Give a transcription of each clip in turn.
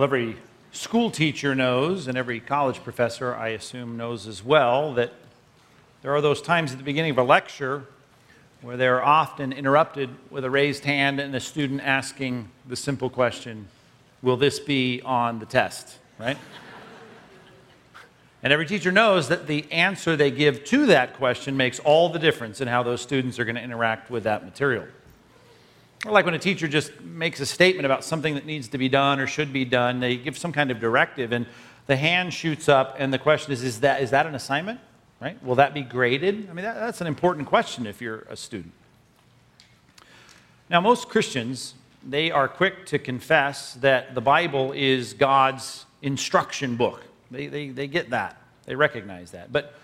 Well, every school teacher knows, and every college professor, I assume, knows as well, that there are those times at the beginning of a lecture where they're often interrupted with a raised hand and a student asking the simple question, Will this be on the test? Right? and every teacher knows that the answer they give to that question makes all the difference in how those students are going to interact with that material. Like when a teacher just makes a statement about something that needs to be done or should be done, they give some kind of directive, and the hand shoots up, and the question is, is that, is that an assignment? Right? Will that be graded? I mean, that, that's an important question if you're a student. Now, most Christians, they are quick to confess that the Bible is God's instruction book. They, they, they get that. They recognize that. But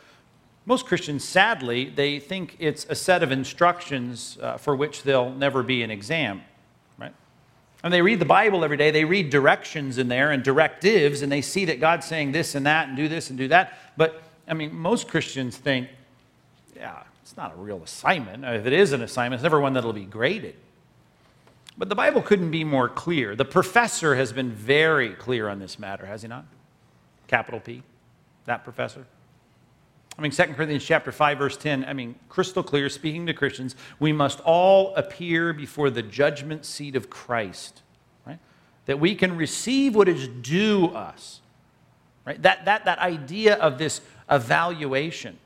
most Christians, sadly, they think it's a set of instructions uh, for which there'll never be an exam, right? And they read the Bible every day, they read directions in there and directives, and they see that God's saying this and that and do this and do that. But, I mean, most Christians think, yeah, it's not a real assignment. If it is an assignment, it's never one that'll be graded. But the Bible couldn't be more clear. The professor has been very clear on this matter, has he not? Capital P, that professor. I mean, 2 Corinthians chapter 5, verse 10, I mean, crystal clear, speaking to Christians, we must all appear before the judgment seat of Christ, right? That we can receive what is due us, right? That, that, that idea of this evaluation.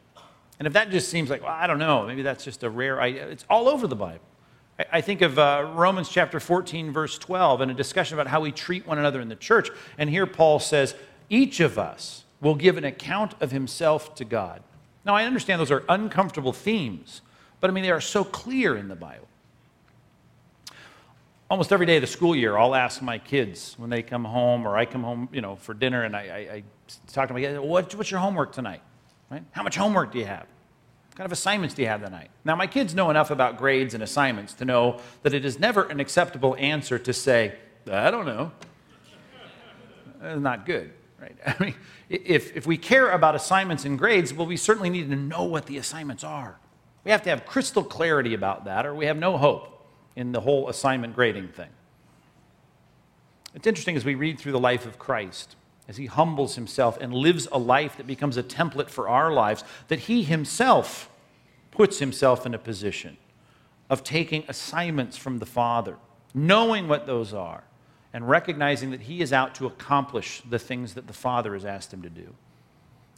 And if that just seems like, well, I don't know, maybe that's just a rare idea, it's all over the Bible. I, think of uh, Romans chapter 14, verse 12, and a discussion about how we treat one another in the church. And here Paul says, each of us, will give an account of himself to God. Now, I understand those are uncomfortable themes, but I mean, they are so clear in the Bible. Almost every day of the school year, I'll ask my kids when they come home or I come home, you know, for dinner and I, I, I talk to my kids, what, what's your homework tonight? Right? How much homework do you have? What kind of assignments do you have tonight? Now, my kids know enough about grades and assignments to know that it is never an acceptable answer to say, I don't know. That's not good, right? I mean, if, if we care about assignments and grades, well, we certainly need to know what the assignments are. We have to have crystal clarity about that, or we have no hope in the whole assignment grading thing. It's interesting as we read through the life of Christ, as he humbles himself and lives a life that becomes a template for our lives, that he himself puts himself in a position of taking assignments from the Father, knowing what those are, and recognizing that he is out to accomplish the things that the Father has asked him to do.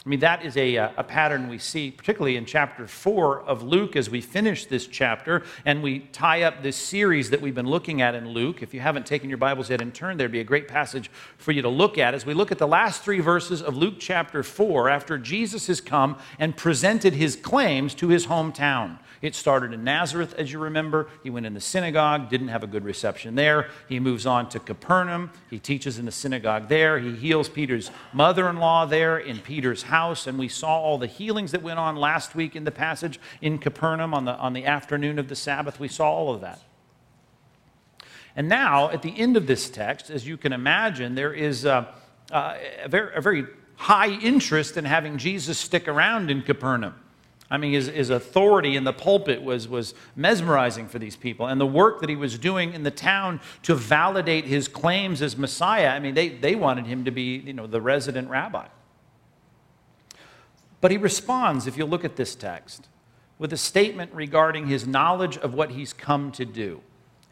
I mean, that is a, uh, a pattern we see, particularly in chapter 4 of Luke as we finish this chapter and we tie up this series that we've been looking at in Luke. If you haven't taken your Bibles yet and turned, there'd be a great passage for you to look at as we look at the last three verses of Luke chapter 4 after Jesus has come and presented his claims to his hometown. It started in Nazareth, as you remember. He went in the synagogue, didn't have a good reception there. He moves on to Capernaum. He teaches in the synagogue there. He heals Peter's mother in law there in Peter's house. And we saw all the healings that went on last week in the passage in Capernaum on the, on the afternoon of the Sabbath. We saw all of that. And now, at the end of this text, as you can imagine, there is a, a, very, a very high interest in having Jesus stick around in Capernaum. I mean, his, his authority in the pulpit was, was mesmerizing for these people. And the work that he was doing in the town to validate his claims as Messiah, I mean, they, they wanted him to be, you know, the resident rabbi. But he responds, if you look at this text, with a statement regarding his knowledge of what he's come to do.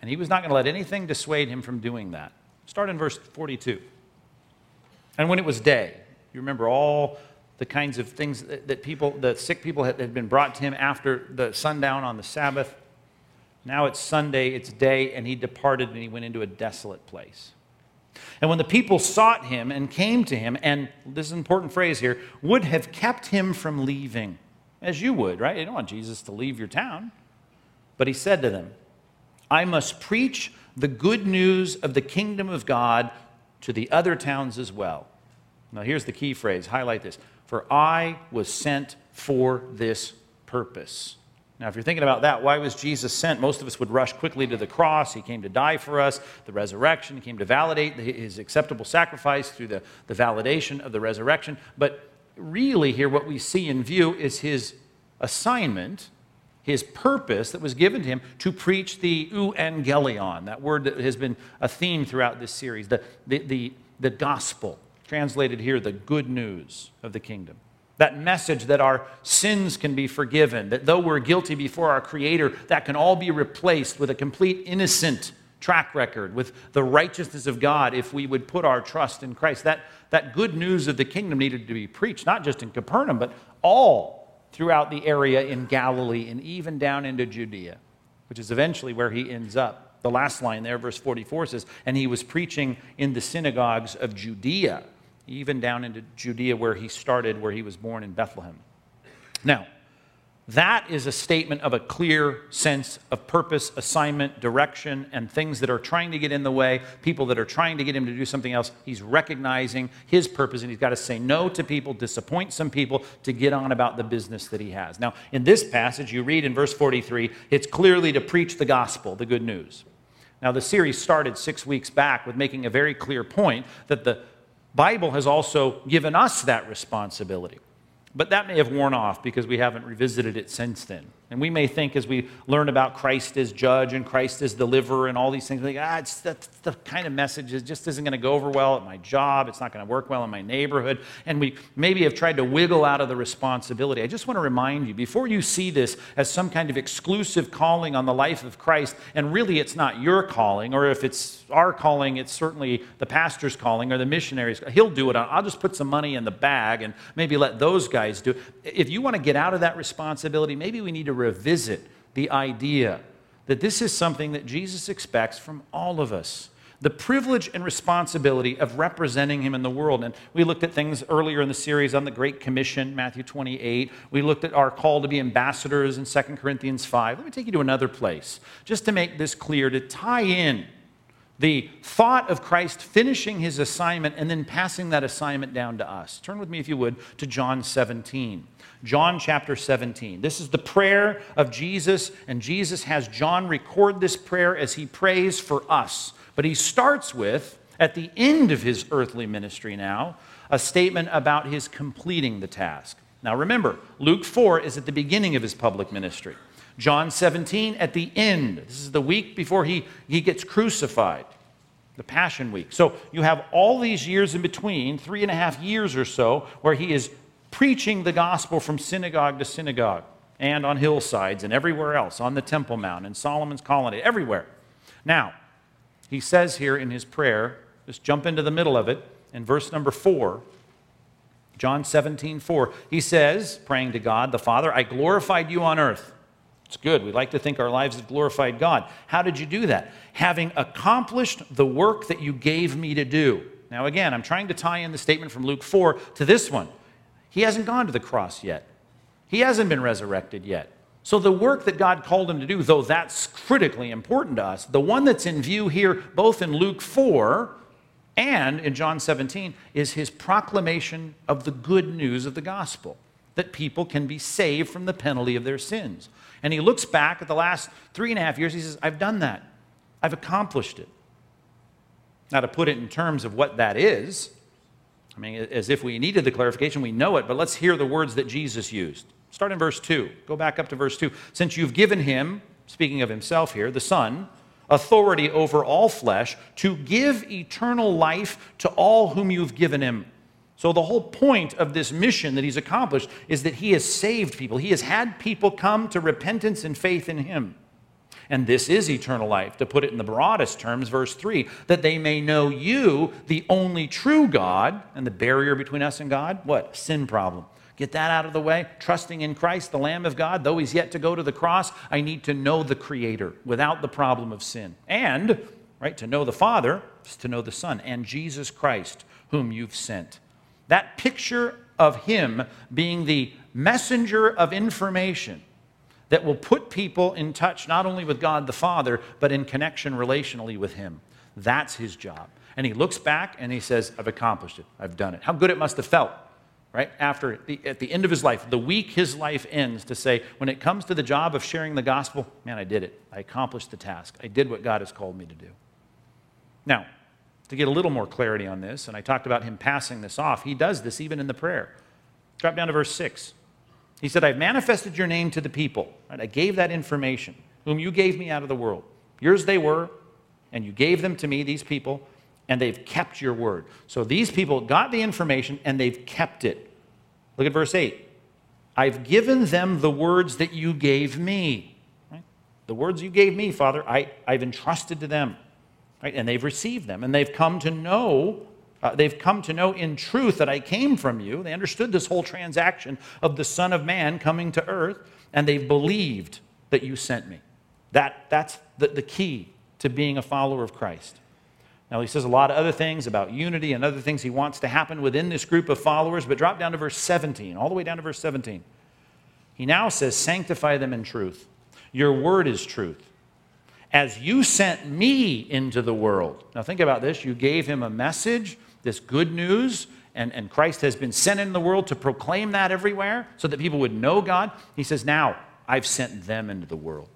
And he was not going to let anything dissuade him from doing that. Start in verse 42. And when it was day, you remember all the kinds of things that people, the sick people had, had been brought to him after the sundown on the Sabbath. Now it's Sunday, it's day, and he departed and he went into a desolate place. And when the people sought him and came to him, and this is an important phrase here, would have kept him from leaving, as you would, right? You don't want Jesus to leave your town. But he said to them, I must preach the good news of the kingdom of God to the other towns as well. Now, here's the key phrase highlight this for I was sent for this purpose. Now, if you're thinking about that, why was Jesus sent? Most of us would rush quickly to the cross. He came to die for us, the resurrection. He came to validate his acceptable sacrifice through the, the validation of the resurrection. But really, here, what we see in view is his assignment, his purpose that was given to him to preach the euangelion, that word that has been a theme throughout this series, the, the, the the gospel, translated here, the good news of the kingdom. That message that our sins can be forgiven, that though we're guilty before our Creator, that can all be replaced with a complete innocent track record, with the righteousness of God if we would put our trust in Christ. That, that good news of the kingdom needed to be preached, not just in Capernaum, but all throughout the area in Galilee and even down into Judea, which is eventually where he ends up. The last line there, verse 44 says, And he was preaching in the synagogues of Judea, even down into Judea where he started, where he was born in Bethlehem. Now, that is a statement of a clear sense of purpose, assignment, direction, and things that are trying to get in the way, people that are trying to get him to do something else. He's recognizing his purpose, and he's got to say no to people, disappoint some people to get on about the business that he has. Now, in this passage, you read in verse 43, it's clearly to preach the gospel, the good news. Now, the series started six weeks back with making a very clear point that the Bible has also given us that responsibility. But that may have worn off because we haven't revisited it since then. And we may think as we learn about Christ as judge and Christ as deliverer and all these things, like, ah, it's that's the kind of message that just isn't going to go over well at my job. It's not going to work well in my neighborhood. And we maybe have tried to wiggle out of the responsibility. I just want to remind you before you see this as some kind of exclusive calling on the life of Christ, and really it's not your calling, or if it's our calling, it's certainly the pastor's calling or the missionary's. He'll do it. I'll just put some money in the bag and maybe let those guys do it. If you want to get out of that responsibility, maybe we need to revisit the idea that this is something that Jesus expects from all of us the privilege and responsibility of representing him in the world. And we looked at things earlier in the series on the Great Commission, Matthew 28. We looked at our call to be ambassadors in 2 Corinthians 5. Let me take you to another place just to make this clear, to tie in the thought of Christ finishing his assignment and then passing that assignment down to us. Turn with me, if you would, to John 17. John chapter 17. This is the prayer of Jesus, and Jesus has John record this prayer as he prays for us. But he starts with, at the end of his earthly ministry now, a statement about his completing the task. Now remember, Luke 4 is at the beginning of his public ministry. John 17 at the end. This is the week before he, he gets crucified, the Passion Week. So you have all these years in between, three and a half years or so, where he is preaching the gospel from synagogue to synagogue and on hillsides and everywhere else, on the Temple Mount and Solomon's colonnade, everywhere. Now, he says here in his prayer, just jump into the middle of it, in verse number four, John 17, 4, he says, praying to God the Father, I glorified you on earth. It's good. We like to think our lives have glorified God. How did you do that? Having accomplished the work that you gave me to do. Now, again, I'm trying to tie in the statement from Luke 4 to this one. He hasn't gone to the cross yet, he hasn't been resurrected yet. So, the work that God called him to do, though that's critically important to us, the one that's in view here, both in Luke 4 and in John 17, is his proclamation of the good news of the gospel that people can be saved from the penalty of their sins. And he looks back at the last three and a half years, he says, I've done that, I've accomplished it. Now, to put it in terms of what that is, I mean, as if we needed the clarification, we know it, but let's hear the words that Jesus used. Start in verse 2. Go back up to verse 2. Since you've given him, speaking of himself here, the Son, authority over all flesh, to give eternal life to all whom you've given him. So, the whole point of this mission that he's accomplished is that he has saved people. He has had people come to repentance and faith in him. And this is eternal life, to put it in the broadest terms, verse 3 that they may know you, the only true God, and the barrier between us and God, what? Sin problem. Get that out of the way. Trusting in Christ, the Lamb of God, though he's yet to go to the cross, I need to know the Creator without the problem of sin. And, right, to know the Father is to know the Son, and Jesus Christ, whom you've sent. That picture of him being the messenger of information that will put people in touch not only with God the Father, but in connection relationally with Him. That's His job. And He looks back and He says, I've accomplished it. I've done it. How good it must have felt, right? After, the, at the end of His life, the week His life ends, to say, when it comes to the job of sharing the gospel, man, I did it. I accomplished the task. I did what God has called me to do. Now, to get a little more clarity on this, and I talked about Him passing this off, He does this even in the prayer. Drop down to verse 6. He said, I've manifested your name to the people. Right? I gave that information, whom you gave me out of the world. Yours they were, and you gave them to me, these people, and they've kept your word. So these people got the information and they've kept it. Look at verse 8. I've given them the words that you gave me. Right? The words you gave me, Father, I, I've entrusted to them. Right? And they've received them, and they've come to know uh, they've come to know in truth that I came from you. They understood this whole transaction of the Son of Man coming to earth, and they've believed that you sent me. That, that's the, the key to being a follower of Christ. Now, he says a lot of other things about unity and other things he wants to happen within this group of followers, but drop down to verse 17, all the way down to verse 17. He now says, Sanctify them in truth. Your word is truth. As you sent me into the world. Now, think about this. You gave him a message this good news, and, and Christ has been sent in the world to proclaim that everywhere so that people would know God. He says, Now I've sent them into the world.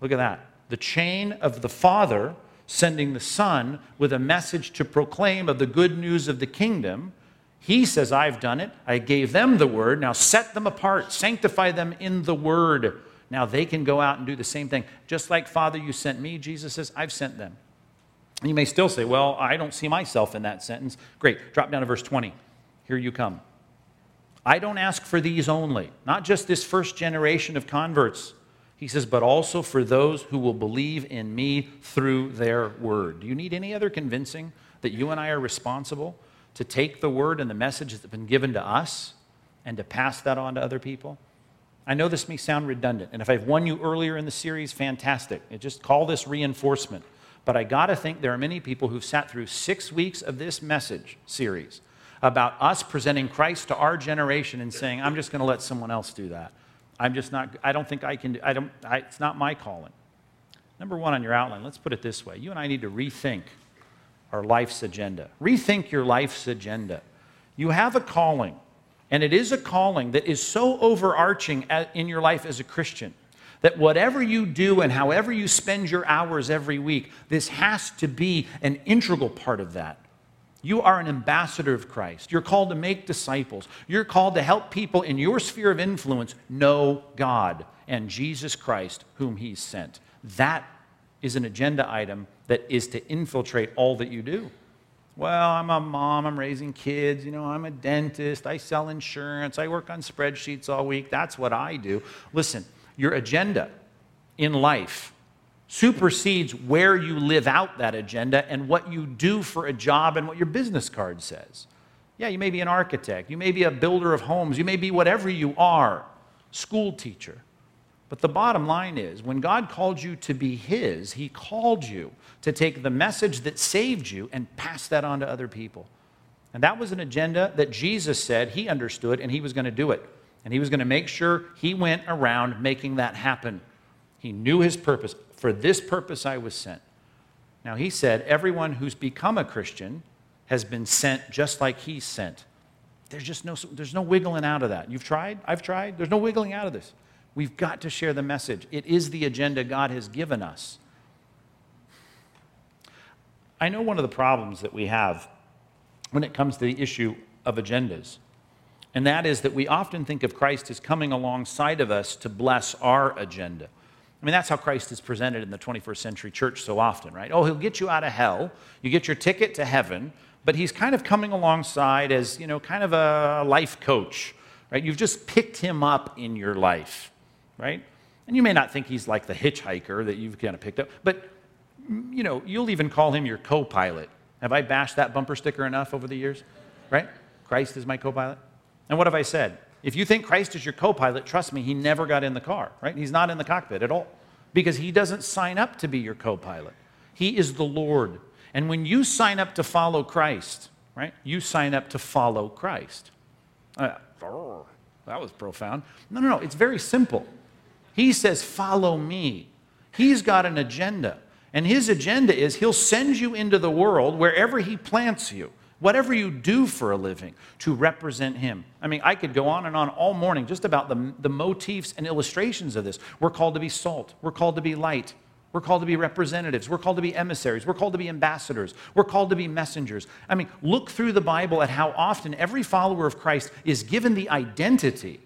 Look at that. The chain of the Father sending the Son with a message to proclaim of the good news of the kingdom. He says, I've done it. I gave them the word. Now set them apart, sanctify them in the word. Now they can go out and do the same thing. Just like, Father, you sent me, Jesus says, I've sent them. You may still say, Well, I don't see myself in that sentence. Great. Drop down to verse 20. Here you come. I don't ask for these only, not just this first generation of converts. He says, but also for those who will believe in me through their word. Do you need any other convincing that you and I are responsible to take the word and the message that's been given to us and to pass that on to other people? I know this may sound redundant, and if I've won you earlier in the series, fantastic. just call this reinforcement. But I got to think there are many people who've sat through six weeks of this message series about us presenting Christ to our generation and saying, I'm just going to let someone else do that. I'm just not, I don't think I can, I don't, I, it's not my calling. Number one on your outline, let's put it this way. You and I need to rethink our life's agenda. Rethink your life's agenda. You have a calling, and it is a calling that is so overarching in your life as a Christian that whatever you do and however you spend your hours every week, this has to be an integral part of that. You are an ambassador of Christ. You're called to make disciples. You're called to help people in your sphere of influence know God and Jesus Christ, whom He's sent. That is an agenda item that is to infiltrate all that you do. Well, I'm a mom, I'm raising kids, you know, I'm a dentist, I sell insurance, I work on spreadsheets all week. That's what I do. Listen, your agenda in life supersedes where you live out that agenda and what you do for a job and what your business card says. Yeah, you may be an architect, you may be a builder of homes, you may be whatever you are, school teacher. But the bottom line is when God called you to be His, He called you to take the message that saved you and pass that on to other people. And that was an agenda that Jesus said He understood and He was going to do it. And he was going to make sure he went around making that happen. He knew his purpose. For this purpose I was sent. Now, he said, everyone who's become a Christian has been sent just like he's sent. There's just no, there's no wiggling out of that. You've tried? I've tried. There's no wiggling out of this. We've got to share the message. It is the agenda God has given us. I know one of the problems that we have when it comes to the issue of agendas and that is that we often think of Christ as coming alongside of us to bless our agenda. I mean, that's how Christ is presented in the 21st century church so often, right? Oh, he'll get you out of hell, you get your ticket to heaven, but he's kind of coming alongside as, you know, kind of a life coach, right? You've just picked him up in your life, right? And you may not think he's like the hitchhiker that you've kind of picked up, but, you know, you'll even call him your co pilot. Have I bashed that bumper sticker enough over the years, right? Christ is my co pilot. And what have I said? If you think Christ is your co pilot, trust me, he never got in the car, right? He's not in the cockpit at all because he doesn't sign up to be your co pilot. He is the Lord. And when you sign up to follow Christ, right, you sign up to follow Christ. Uh, that was profound. No, no, no, it's very simple. He says, Follow me. He's got an agenda. And his agenda is he'll send you into the world wherever he plants you whatever you do for a living, to represent Him. I mean, I could go on and on all morning just about the, the motifs and illustrations of this. We're called to be salt, we're called to be light. We're called to be representatives. We're called to be emissaries. We're called to be ambassadors. We're called to be messengers. I mean, look through the Bible at how often every follower of Christ is given the identity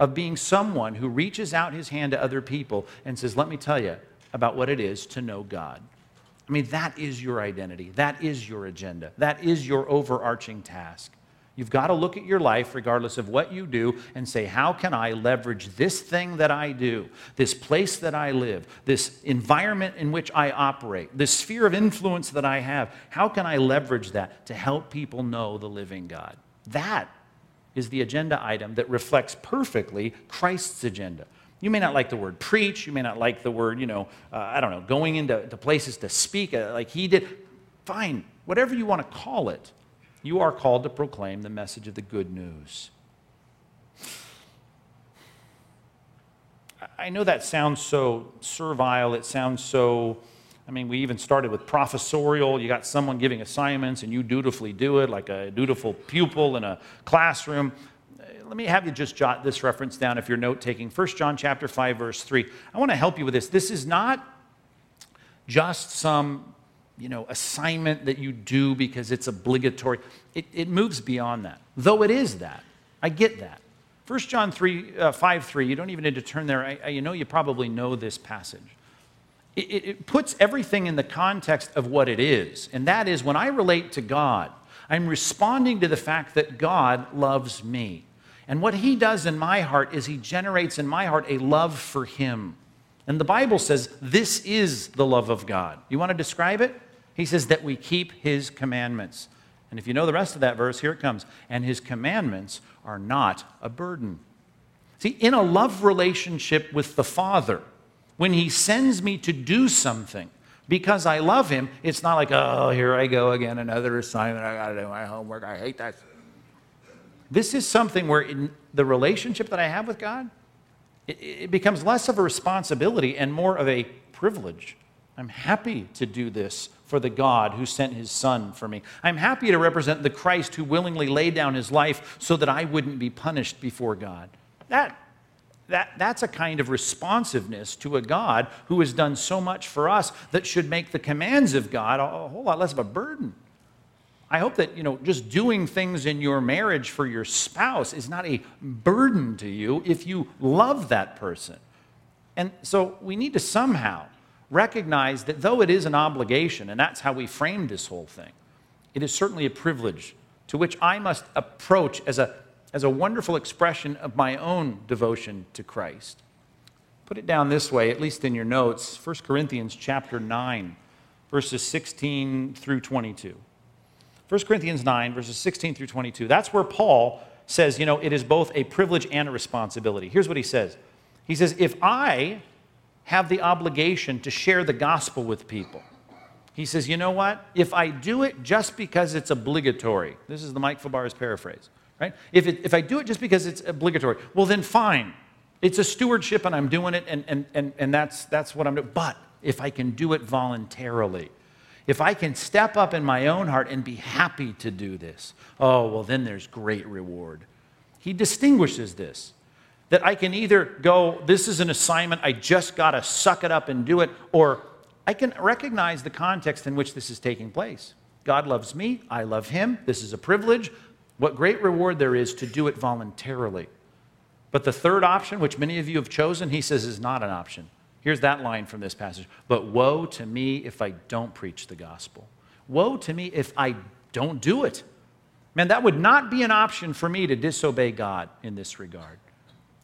of being someone who reaches out his hand to other people and says, Let me tell you about what it is to know God. I mean, that is your identity. That is your agenda. That is your overarching task. You've got to look at your life, regardless of what you do, and say, How can I leverage this thing that I do, this place that I live, this environment in which I operate, this sphere of influence that I have? How can I leverage that to help people know the living God? That is the agenda item that reflects perfectly Christ's agenda. You may not like the word preach. You may not like the word, you know, uh, I don't know, going into places to speak uh, like he did. Fine, whatever you want to call it you are called to proclaim the message of the good news. I know that sounds so servile. It sounds so, I mean, we even started with professorial. You got someone giving assignments and you dutifully do it like a dutiful pupil in a classroom. Let me have you just jot this reference down if you're note taking. 1 John chapter 5 verse 3. I want to help you with this. This is not just some you know, assignment that you do because it's obligatory. It, it moves beyond that, though it is that. I get that. 1 John 3, uh, 5 3, you don't even need to turn there. I, I, you know, you probably know this passage. It, it, puts everything in the context of what it is, and that is when I relate to God, I'm responding to the fact that God loves me. And what He does in my heart is He generates in my heart a love for Him. And the Bible says this is the love of God. You want to describe it? He says that we keep his commandments. And if you know the rest of that verse, here it comes. And his commandments are not a burden. See, in a love relationship with the Father, when he sends me to do something, because I love him, it's not like, oh, here I go again, another assignment. I got to do my homework. I hate that. This is something where in the relationship that I have with God, it, becomes less of a responsibility and more of a privilege. I'm happy to do this for the God who sent his Son for me. I'm happy to represent the Christ who willingly laid down his life so that I wouldn't be punished before God. That, that, that's a kind of responsiveness to a God who has done so much for us that should make the commands of God a, whole lot less of a burden. I hope that, you know, just doing things in your marriage for your spouse is not a burden to you if you love that person. And so we need to somehow recognize that though it is an obligation, and that's how we framed this whole thing, it is certainly a privilege to which I must approach as a, as a wonderful expression of my own devotion to Christ. Put it down this way, at least in your notes 1 Corinthians chapter 9, verses 16 through 22. 1 Corinthians 9, verses 16 through 22. That's where Paul says, you know, it is both a privilege and a responsibility. Here's what he says He says, If I have the obligation to share the gospel with people, he says, you know what? If I do it just because it's obligatory, this is the Mike Fabarez paraphrase, right? If, it, if I do it just because it's obligatory, well, then fine. It's a stewardship and I'm doing it, and, and, and, and that's, that's what I'm doing. But if I can do it voluntarily, if I can step up in my own heart and be happy to do this, oh, well, then there's great reward. He distinguishes this that I can either go, this is an assignment, I just got to suck it up and do it, or I can recognize the context in which this is taking place. God loves me, I love him, this is a privilege. What great reward there is to do it voluntarily. But the third option, which many of you have chosen, he says is not an option. Here's that line from this passage But woe to me if I don't preach the gospel. Woe to me if I don't do it. Man, that would not be an option for me to disobey God in this regard.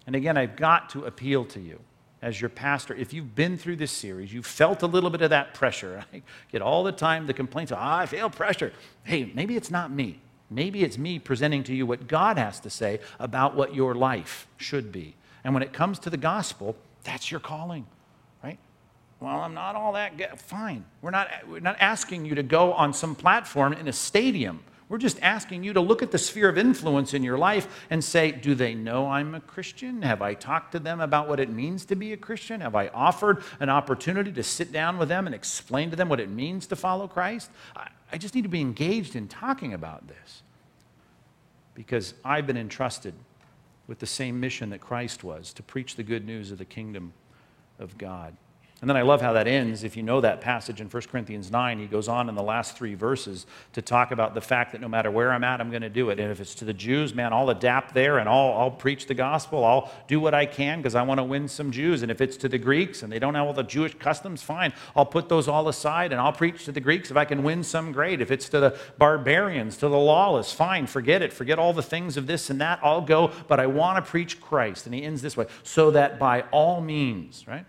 And again, I've got to appeal to you as your pastor. If you've been through this series, you've felt a little bit of that pressure. I get all the time the complaints, oh, ah, I feel pressure. Hey, maybe it's not me. Maybe it's me presenting to you what God has to say about what your life should be. And when it comes to the gospel, that's your calling right? well, I'm not all that good. Fine. We're not, we're not asking you to go on some platform in a stadium. We're just asking you to look at the sphere of influence in your life and say, Do they know I'm a Christian? Have I talked to them about what it means to be a Christian? Have I offered an opportunity to sit down with them and explain to them what it means to follow Christ? I, just need to be engaged in talking about this because I've been entrusted with the same mission that Christ was to preach the good news of the kingdom of God. And then I love how that ends. If you know that passage in 1 Corinthians 9, he goes on in the last three verses to talk about the fact that no matter where I'm at, I'm going to do it. And if it's to the Jews, man, I'll adapt there and I'll, I'll preach the gospel. I'll do what I can because I want to win some Jews. And if it's to the Greeks and they don't have all the Jewish customs, fine. I'll put those all aside and I'll preach to the Greeks. If I can win some, great. If it's to the barbarians, to the lawless, fine. Forget it. Forget all the things of this and that. I'll go, but I want to preach Christ. And he ends this way so that by all means, right?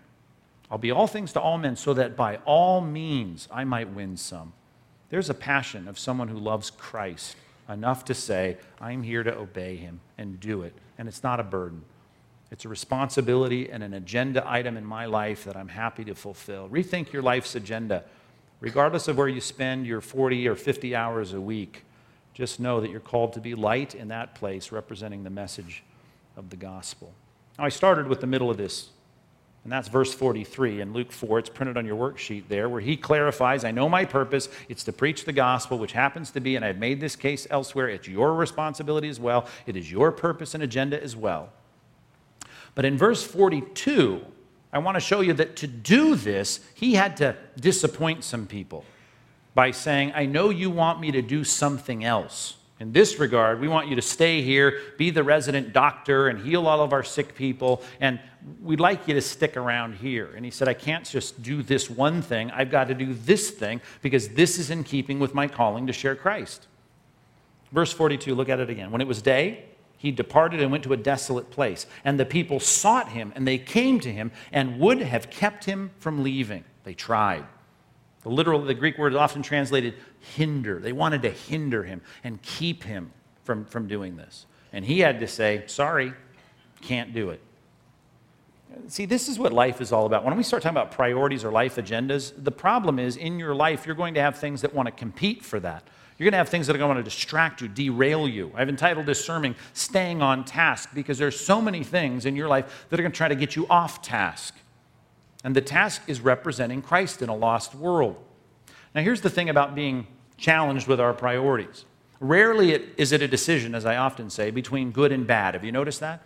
I'll be all things to all men so that by all means I might win some. There's a passion of someone who loves Christ enough to say, I'm here to obey him and do it. And it's not a burden, it's a responsibility and an agenda item in my life that I'm happy to fulfill. Rethink your life's agenda. Regardless of where you spend your 40 or 50 hours a week, just know that you're called to be light in that place representing the message of the gospel. Now, I started with the middle of this and that's verse 43 in Luke 4. It's printed on your worksheet there, where he clarifies I know my purpose. It's to preach the gospel, which happens to be, and I've made this case elsewhere, it's your responsibility as well. It is your purpose and agenda as well. But in verse 42, I want to show you that to do this, he had to disappoint some people by saying, I know you want me to do something else. In this regard, we want you to stay here, be the resident doctor, and heal all of our sick people. And we'd like you to stick around here. And he said, I can't just do this one thing. I've got to do this thing because this is in keeping with my calling to share Christ. Verse 42, look at it again. When it was day, he departed and went to a desolate place. And the people sought him, and they came to him and would have kept him from leaving. They tried. The literal, the Greek word is often translated hinder. They wanted to hinder him and keep him from, from doing this. And he had to say, sorry, can't do it. See, this is what life is all about. When we start talking about priorities or life agendas, the problem is in your life, you're going to have things that want to compete for that. You're going to have things that are going to distract you, derail you. I've entitled this sermon, Staying on Task, because there's so many things in your life that are going to try to get you off task. And the task is representing Christ in a lost world. Now, here's the thing about being challenged with our priorities. Rarely is it a decision, as I often say, between good and bad. Have you noticed that?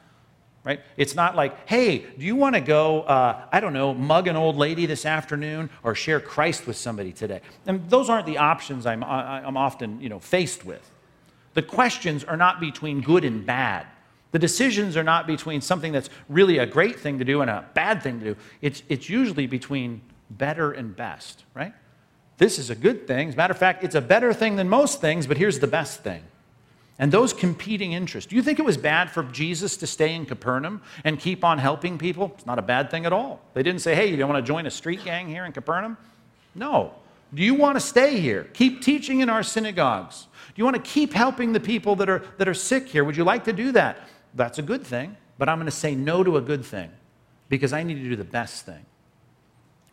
Right? It's not like, hey, do you want to go, uh, I don't know, mug an old lady this afternoon or share Christ with somebody today? And those aren't the options I'm, I'm often you know, faced with. The questions are not between good and bad. The decisions are not between something that's really a great thing to do and a bad thing to do. It's, it's usually between better and best, right? This is a good thing. As a matter of fact, it's a better thing than most things, but here's the best thing. And those competing interests. Do you think it was bad for Jesus to stay in Capernaum and keep on helping people? It's not a bad thing at all. They didn't say, hey, you don't want to join a street gang here in Capernaum? No. Do you want to stay here? Keep teaching in our synagogues. Do you want to keep helping the people that are, that are sick here? Would you like to do that? That's a good thing, but I'm going to say no to a good thing because I need to do the best thing.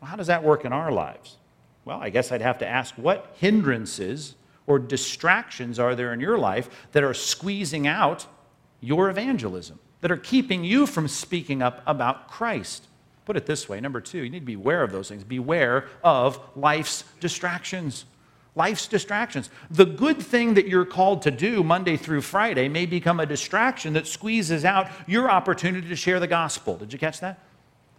Well, how does that work in our lives? Well, I guess I'd have to ask what hindrances or distractions are there in your life that are squeezing out your evangelism, that are keeping you from speaking up about Christ? Put it this way number two, you need to be aware of those things. Beware of life's distractions life's distractions. The good thing that you're called to do Monday through Friday may become a distraction that squeezes out your opportunity to share the gospel. Did you catch that?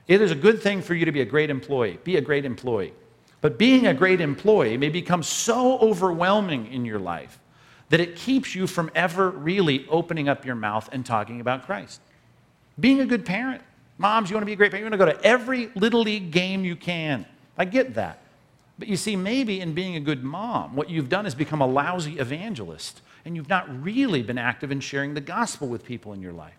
It is a good thing for you to be a great employee. Be a great employee. But being a great employee may become so overwhelming in your life that it keeps you from ever really opening up your mouth and talking about Christ. Being a good parent. Moms, you want to be a great parent? You want to go to every little league game you can. I get that. But you see, maybe in being a good mom, what you've done is become a lousy evangelist, and you've not really been active in sharing the gospel with people in your life.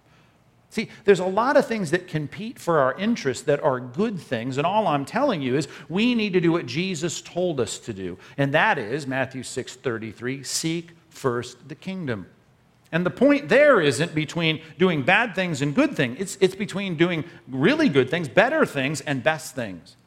See, there's a lot of things that compete for our interest that are good things, and all I'm telling you is we need to do what Jesus told us to do, and that is Matthew 6:33, seek first the kingdom. And the point there isn't between doing bad things and good things. It's, it's between doing really good things, better things, and best things.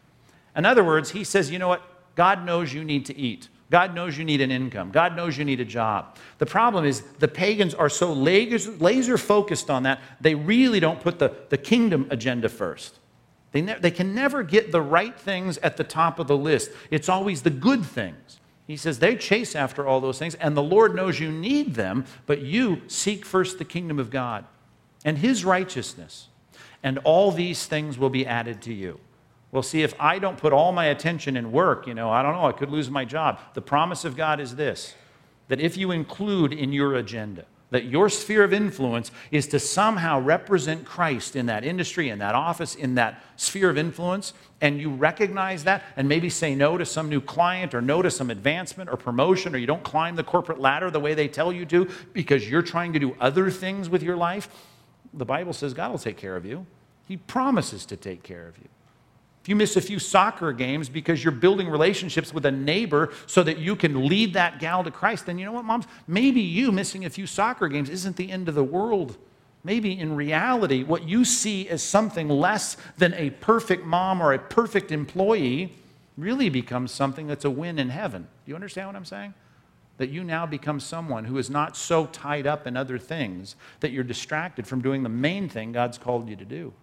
In other words, he says, you know what? God knows you need to eat. God knows you need an income. God knows you need a job. The problem is the pagans are so laser focused on that, they really don't put the, the kingdom agenda first. They, ne- they can never get the right things at the top of the list. It's always the good things. He says they chase after all those things, and the Lord knows you need them, but you seek first the kingdom of God and his righteousness, and all these things will be added to you. Well, see, if I don't put all my attention in work, you know, I don't know, I could lose my job. The promise of God is this that if you include in your agenda, that your sphere of influence is to somehow represent Christ in that industry, in that office, in that sphere of influence, and you recognize that and maybe say no to some new client or no to some advancement or promotion, or you don't climb the corporate ladder the way they tell you to because you're trying to do other things with your life, the Bible says God will take care of you. He promises to take care of you. You miss a few soccer games because you're building relationships with a neighbor so that you can lead that gal to Christ, then you know what, moms? Maybe you missing a few soccer games isn't the end of the world. Maybe in reality, what you see as something less than a perfect mom or a perfect employee really becomes something that's a win in heaven. Do you understand what I'm saying? That you now become someone who is not so tied up in other things that you're distracted from doing the main thing God's called you to do.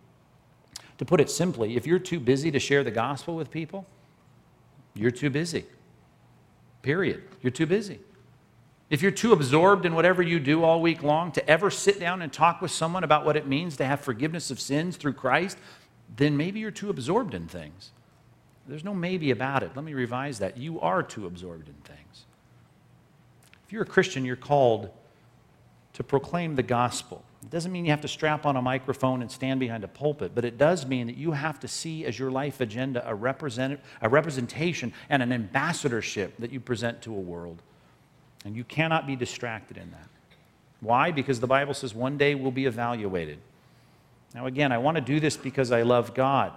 To put it simply, if you're too busy to share the gospel with people, you're too busy. Period. You're too busy. If you're too absorbed in whatever you do all week long to ever sit down and talk with someone about what it means to have forgiveness of sins through Christ, then maybe you're too absorbed in things. There's no maybe about it. Let me revise that. You are too absorbed in things. If you're a Christian, you're called to proclaim the gospel. It doesn't mean you have to strap on a microphone and stand behind a pulpit, but it does mean that you have to see as your life agenda a, represent, a representation and an ambassadorship that you present to a world. And you cannot be distracted in that. Why? Because the Bible says one day we'll be evaluated. Now, again, I want to do this because I love God.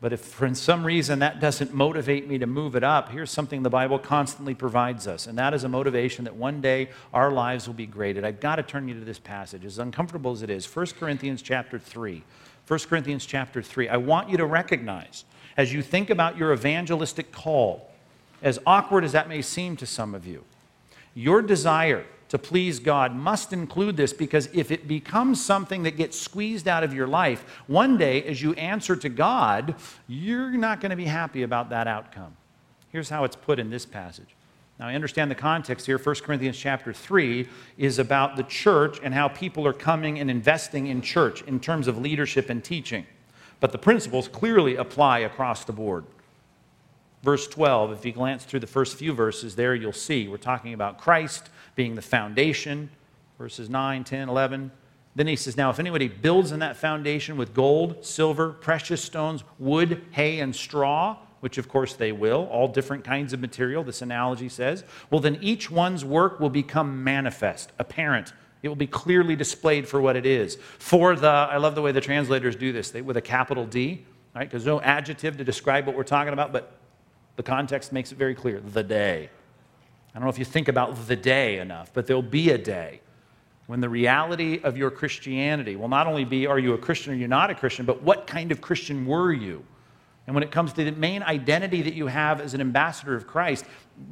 But if for some reason that doesn't motivate me to move it up, here's something the Bible constantly provides us, and that is a motivation that one day our lives will be graded. I've got to turn you to this passage, as uncomfortable as it is. 1 Corinthians chapter 3. 1 Corinthians chapter 3. I want you to recognize, as you think about your evangelistic call, as awkward as that may seem to some of you, your desire to please God must include this because if it becomes something that gets squeezed out of your life, one day as you answer to God, you're not going to be happy about that outcome. Here's how it's put in this passage. Now, I understand the context here. 1 Corinthians chapter 3 is about the church and how people are coming and investing in church in terms of leadership and teaching. But the principles clearly apply across the board. Verse 12, if you glance through the first few verses there, you'll see we're talking about Christ being the foundation, verses 9, 10, 11. Then he says, Now, if anybody builds on that foundation with gold, silver, precious stones, wood, hay, and straw, which of course they will, all different kinds of material, this analogy says, well, then each one's work will become manifest, apparent. It will be clearly displayed for what it is. For the, I love the way the translators do this, they, with a capital D, right? Because no adjective to describe what we're talking about, but the context makes it very clear the day. I don't know if you think about the day enough, but there'll be a day when the reality of your Christianity will not only be are you a Christian or you're not a Christian, but what kind of Christian were you? And when it comes to the main identity that you have as an ambassador of Christ,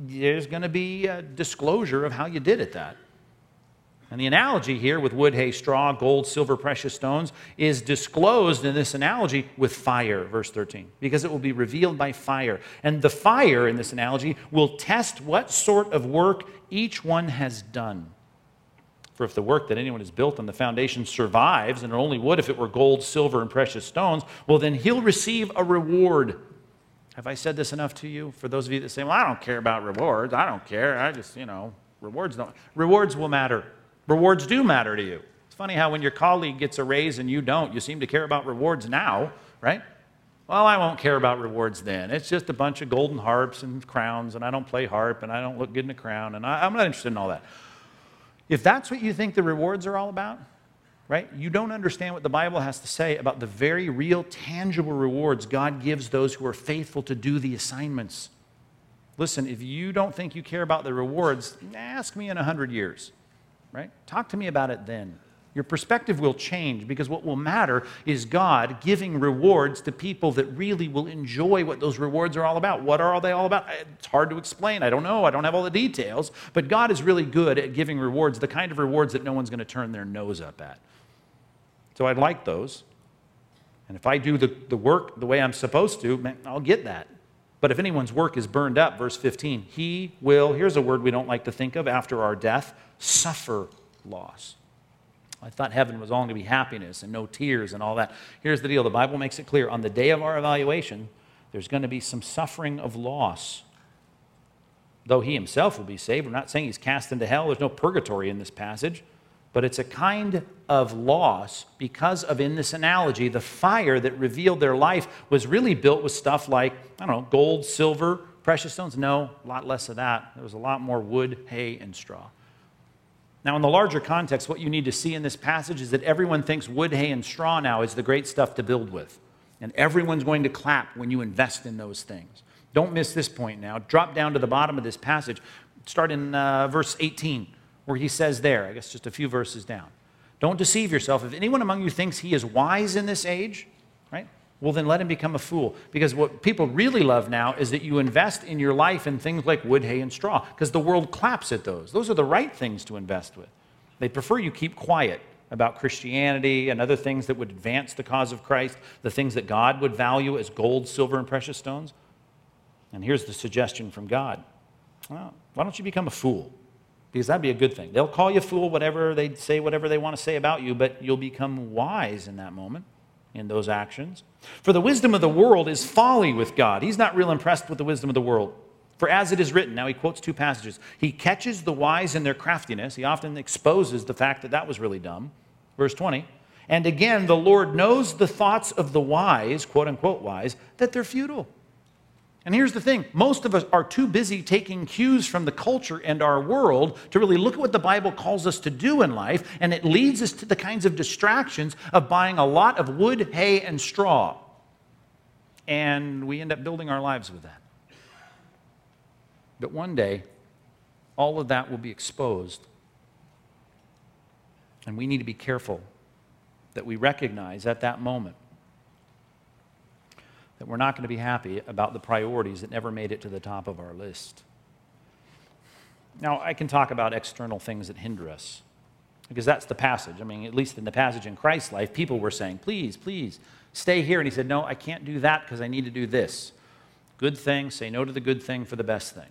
there's going to be a disclosure of how you did at that. And the analogy here with wood, hay, straw, gold, silver, precious stones is disclosed in this analogy with fire, verse 13, because it will be revealed by fire. And the fire in this analogy will test what sort of work each one has done. For if the work that anyone has built on the foundation survives, and it only would if it were gold, silver, and precious stones, well, then he'll receive a reward. Have I said this enough to you? For those of you that say, well, I don't care about rewards, I don't care. I just, you know, rewards don't. Rewards will matter. Rewards do matter to you. It's funny how when your colleague gets a raise and you don't, you seem to care about rewards now, right? Well, I won't care about rewards then. It's just a bunch of golden harps and crowns, and I don't play harp, and I don't look good in a crown, and I, am not interested in all that. If that's what you think the rewards are all about, right, you don't understand what the Bible has to say about the very real, tangible rewards God gives those who are faithful to do the assignments. Listen, if you don't think you care about the rewards, ask me in a 100 years right? Talk to me about it then. Your perspective will change because what will matter is God giving rewards to people that really will enjoy what those rewards are all about. What are they all about? It's hard to explain. I don't know. I don't have all the details. But God is really good at giving rewards, the kind of rewards that no one's going to turn their nose up at. So I'd like those. And if I do the, the work the way I'm supposed to, man, I'll get that. But if anyone's work is burned up, verse 15, he will, here's a word we don't like to think of after our death, suffer loss. I thought heaven was all going to be happiness and no tears and all that. Here's the deal the Bible makes it clear on the day of our evaluation, there's going to be some suffering of loss. Though he himself will be saved, we're not saying he's cast into hell. There's no purgatory in this passage but it's a kind of loss because of, in this analogy, the fire that revealed their life was really built with stuff like, I don't know, gold, silver, precious stones. No, a lot less of that. There was a lot more wood, hay, and straw. Now, in the larger context, what you need to see in this passage is that everyone thinks wood, hay, and straw now is the great stuff to build with. And everyone's going to clap when you invest in those things. Don't miss this point now. Drop down to the bottom of this passage. Start in uh, verse 18 where he says there, I guess just a few verses down. Don't deceive yourself. If anyone among you thinks he is wise in this age, right? Well, then let him become a fool. Because what people really love now is that you invest in your life in things like wood, hay, and straw, because the world claps at those. Those are the right things to invest with. They prefer you keep quiet about Christianity and other things that would advance the cause of Christ, the things that God would value as gold, silver, and precious stones. And here's the suggestion from God well, why don't you become a fool? Because that'd be a good thing. They'll call you fool, whatever they say, whatever they want to say about you, but you'll become wise in that moment, in those actions. For the wisdom of the world is folly with God. He's not real impressed with the wisdom of the world. For as it is written, now he quotes two passages, he catches the wise in their craftiness. He often exposes the fact that that was really dumb. Verse 20. And again, the Lord knows the thoughts of the wise, quote unquote wise, that they're futile. And here's the thing most of us are too busy taking cues from the culture and our world to really look at what the Bible calls us to do in life, and it leads us to the kinds of distractions of buying a lot of wood, hay, and straw. And we end up building our lives with that. But one day, all of that will be exposed. And we need to be careful that we recognize at that moment that we're not going to be happy about the priorities that never made it to the top of our list. Now, I can talk about external things that hinder us because that's the passage. I mean, at least in the passage in Christ's life, people were saying, please, please, stay here. And he said, no, I can't do that because I need to do this. Good thing, say no to the good thing for the best thing.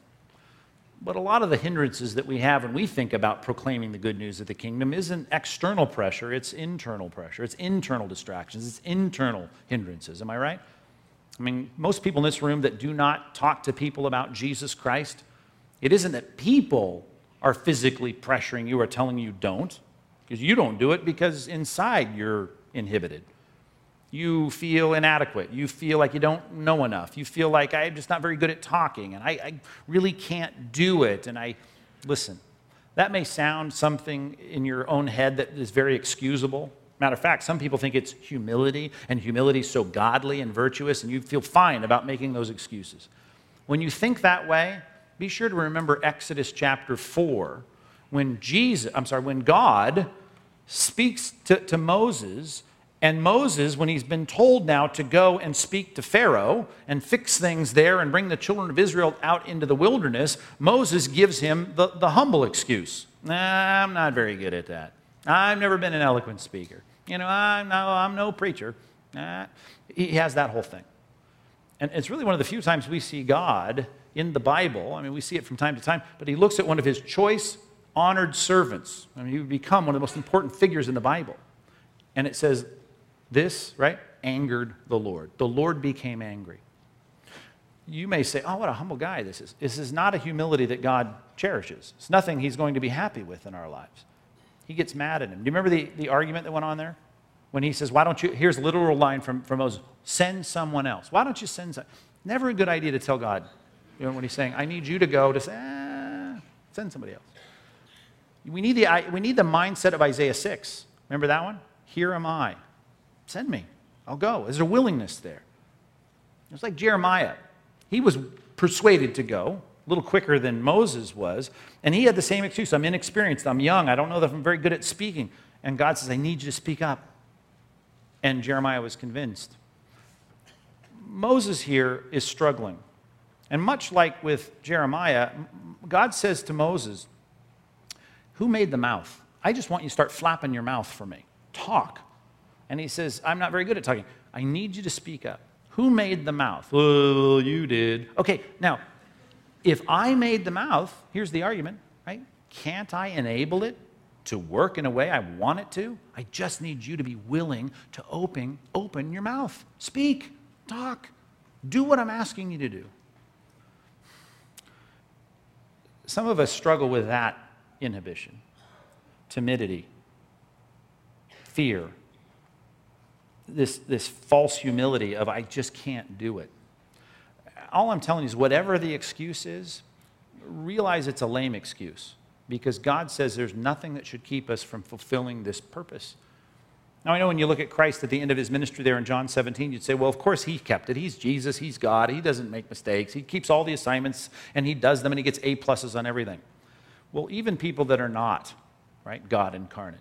But a lot of the hindrances that we have when we think about proclaiming the good news of the kingdom isn't external pressure, it's internal pressure. It's internal distractions, it's internal hindrances. Am I right? I mean, most people in this room that do not talk to people about Jesus Christ, it isn't that people are physically pressuring you or telling you don't, because you don't do it because inside you're inhibited. You feel inadequate. You feel like you don't know enough. You feel like I'm just not very good at talking and I, I really can't do it. And I, listen, that may sound something in your own head that is very excusable. Matter of fact, some people think it's humility, and humility is so godly and virtuous, and you feel fine about making those excuses. When you think that way, be sure to remember Exodus chapter 4, when Jesus, I'm sorry, when God speaks to, to Moses, and Moses, when he's been told now to go and speak to Pharaoh and fix things there and bring the children of Israel out into the wilderness, Moses gives him the, the humble excuse. Nah, I'm not very good at that. I've never been an eloquent speaker. You know, I'm no, I'm no preacher. Nah. He has that whole thing. And it's really one of the few times we see God in the Bible. I mean, we see it from time to time, but he looks at one of his choice, honored servants. I mean, he would become one of the most important figures in the Bible. And it says, this, right, angered the Lord. The Lord became angry. You may say, oh, what a humble guy this is. This is not a humility that God cherishes. It's nothing he's going to be happy with in our lives. He gets mad at him. Do you remember the, the argument that went on there? When he says, Why don't you, here's a literal line from, from Moses, send someone else. Why don't you send some? Never a good idea to tell God, you know, when he's saying, I need you to go, to say, ah, send somebody else. We need, the, we need the mindset of Isaiah 6. Remember that one? Here am I. Send me. I'll go. Is there a willingness there? It's like Jeremiah. He was persuaded to go a little quicker than Moses was. And he had the same excuse I'm inexperienced, I'm young, I don't know that I'm very good at speaking. And God says, I need you to speak up. And Jeremiah was convinced. Moses here is struggling. And much like with Jeremiah, God says to Moses, Who made the mouth? I just want you to start flapping your mouth for me. Talk. And he says, I'm not very good at talking. I need you to speak up. Who made the mouth? Well, you did. Okay, now if I made the mouth, here's the argument, right? Can't I enable it to work in a way I want it to. I just need you to be willing to open, open your mouth, speak, talk, do what I'm asking you to do. Some of us struggle with that inhibition, timidity, fear, this, this false humility of, I just can't do it. All I'm telling you is, whatever the excuse is, realize it's a lame excuse because God says there's nothing that should keep us from fulfilling this purpose. Now, I know when you look at Christ at the end of his ministry there in John 17, you'd say, well, of course he kept it. He's Jesus, he's God, he doesn't make mistakes. He keeps all the assignments and he does them and he gets A pluses on everything. Well, even people that are not, right, God incarnate,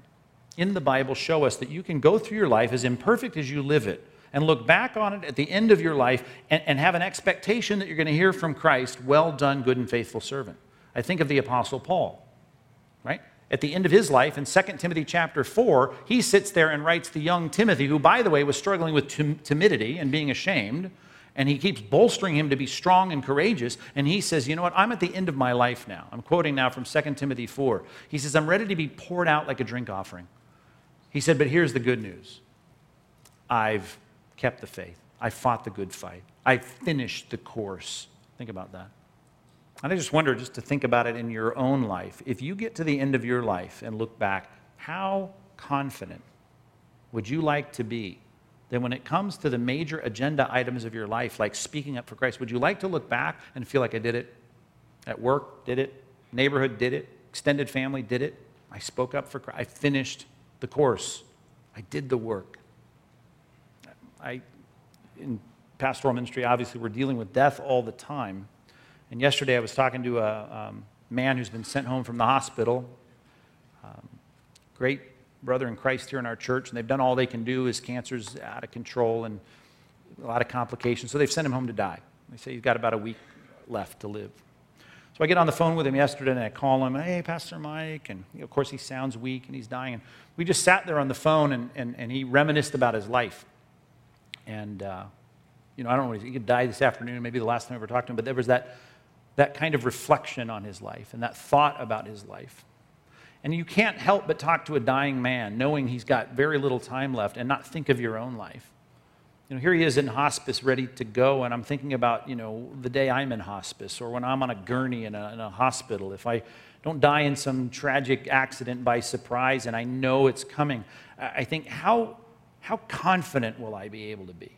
in the Bible show us that you can go through your life as imperfect as you live it and look back on it at the end of your life and, and have an expectation that you're going to hear from Christ, well done, good and faithful servant. I think of the Apostle Paul, right? At the end of his life, in 2 Timothy chapter 4, he sits there and writes to young Timothy, who, by the way, was struggling with tim- timidity and being ashamed. And he keeps bolstering him to be strong and courageous. And he says, You know what? I'm at the end of my life now. I'm quoting now from 2 Timothy 4. He says, I'm ready to be poured out like a drink offering. He said, But here's the good news I've kept the faith, I fought the good fight, I finished the course. Think about that. And I just wonder, just to think about it in your own life, if you get to the end of your life and look back, how confident would you like to be that when it comes to the major agenda items of your life, like speaking up for Christ, would you like to look back and feel like I did it? At work, did it? Neighborhood, did it? Extended family, did it? I spoke up for Christ. I finished the course. I did the work. I, in pastoral ministry, obviously, we're dealing with death all the time. And yesterday I was talking to a um, man who's been sent home from the hospital. Um, great brother in Christ here in our church, and they've done all they can do. His cancer's out of control and a lot of complications. So they've sent him home to die. They say he's got about a week left to live. So I get on the phone with him yesterday and I call him, hey, Pastor Mike. And of course, he sounds weak and he's dying. And we just sat there on the phone and, and, and he reminisced about his life. And, uh, you know, I don't know, he could die this afternoon, maybe the last time I ever talked to him, but there was that, that kind of reflection on his life and that thought about his life. And you can't help but talk to a dying man, knowing he's got very little time left, and not think of your own life. You know, here he is in hospice, ready to go, and I'm thinking about, you know, the day I'm in hospice or when I'm on a gurney in a, in a hospital. If I don't die in some tragic accident by surprise and I know it's coming, I think, how, how confident will I be able to be?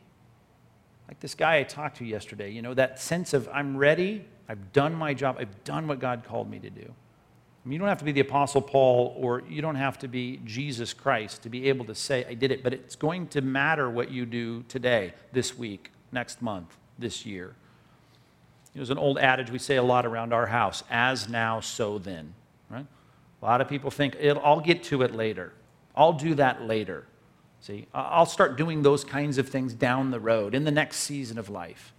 Like this guy I talked to yesterday, you know, that sense of I'm ready, I've done my job, I've done what God called me to do. I mean, you don't have to be the Apostle Paul or you don't have to be Jesus Christ to be able to say, I did it, but it's going to matter what you do today, this week, next month, this year. There's an old adage we say a lot around our house as now, so then. Right? A lot of people think, I'll get to it later. I'll do that later. See, I'll start doing those kinds of things down the road in the next season of life.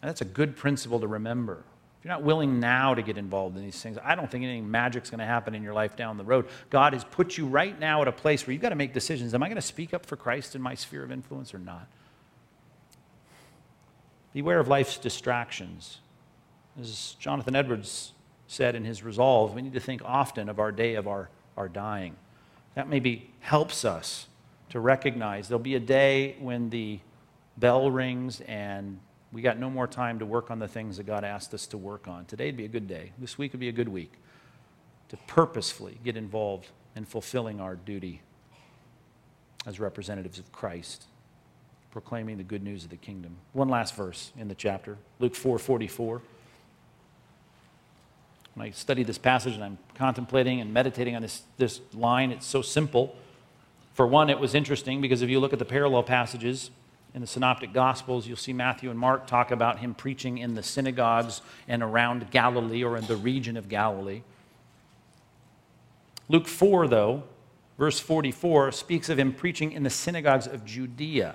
And that's a good principle to remember. If you're not willing now to get involved in these things, I don't think anything magic's going to happen in your life down the road. God has put you right now at a place where you've got to make decisions. Am I going to speak up for Christ in my sphere of influence or not? Beware of life's distractions. As Jonathan Edwards said in his resolve, we need to think often of our day of our, our dying. That maybe helps us to recognize there'll be a day when the bell rings and we got no more time to work on the things that God asked us to work on. Today'd be a good day. This week would be a good week to purposefully get involved in fulfilling our duty as representatives of Christ, proclaiming the good news of the kingdom. One last verse in the chapter, Luke 4:44. When I study this passage and I'm contemplating and meditating on this, this line, it's so simple. For one, it was interesting because if you look at the parallel passages, in the Synoptic Gospels, you'll see Matthew and Mark talk about him preaching in the synagogues and around Galilee or in the region of Galilee. Luke 4, though, verse 44, speaks of him preaching in the synagogues of Judea.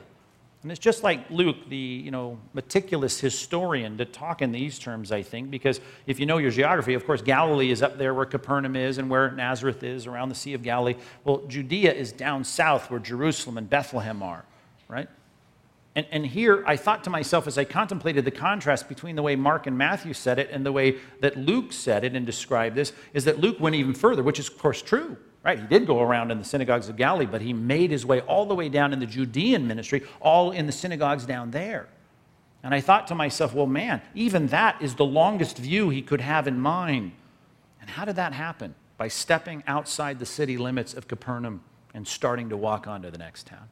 And it's just like Luke, the you know, meticulous historian, to talk in these terms, I think, because if you know your geography, of course, Galilee is up there where Capernaum is and where Nazareth is, around the Sea of Galilee. Well, Judea is down south where Jerusalem and Bethlehem are, right? And, and here I thought to myself as I contemplated the contrast between the way Mark and Matthew said it and the way that Luke said it and described this, is that Luke went even further, which is, of course, true. Right? He did go around in the synagogues of Galilee, but he made his way all the way down in the Judean ministry, all in the synagogues down there. And I thought to myself, well, man, even that is the longest view he could have in mind. And how did that happen? By stepping outside the city limits of Capernaum and starting to walk on to the next town.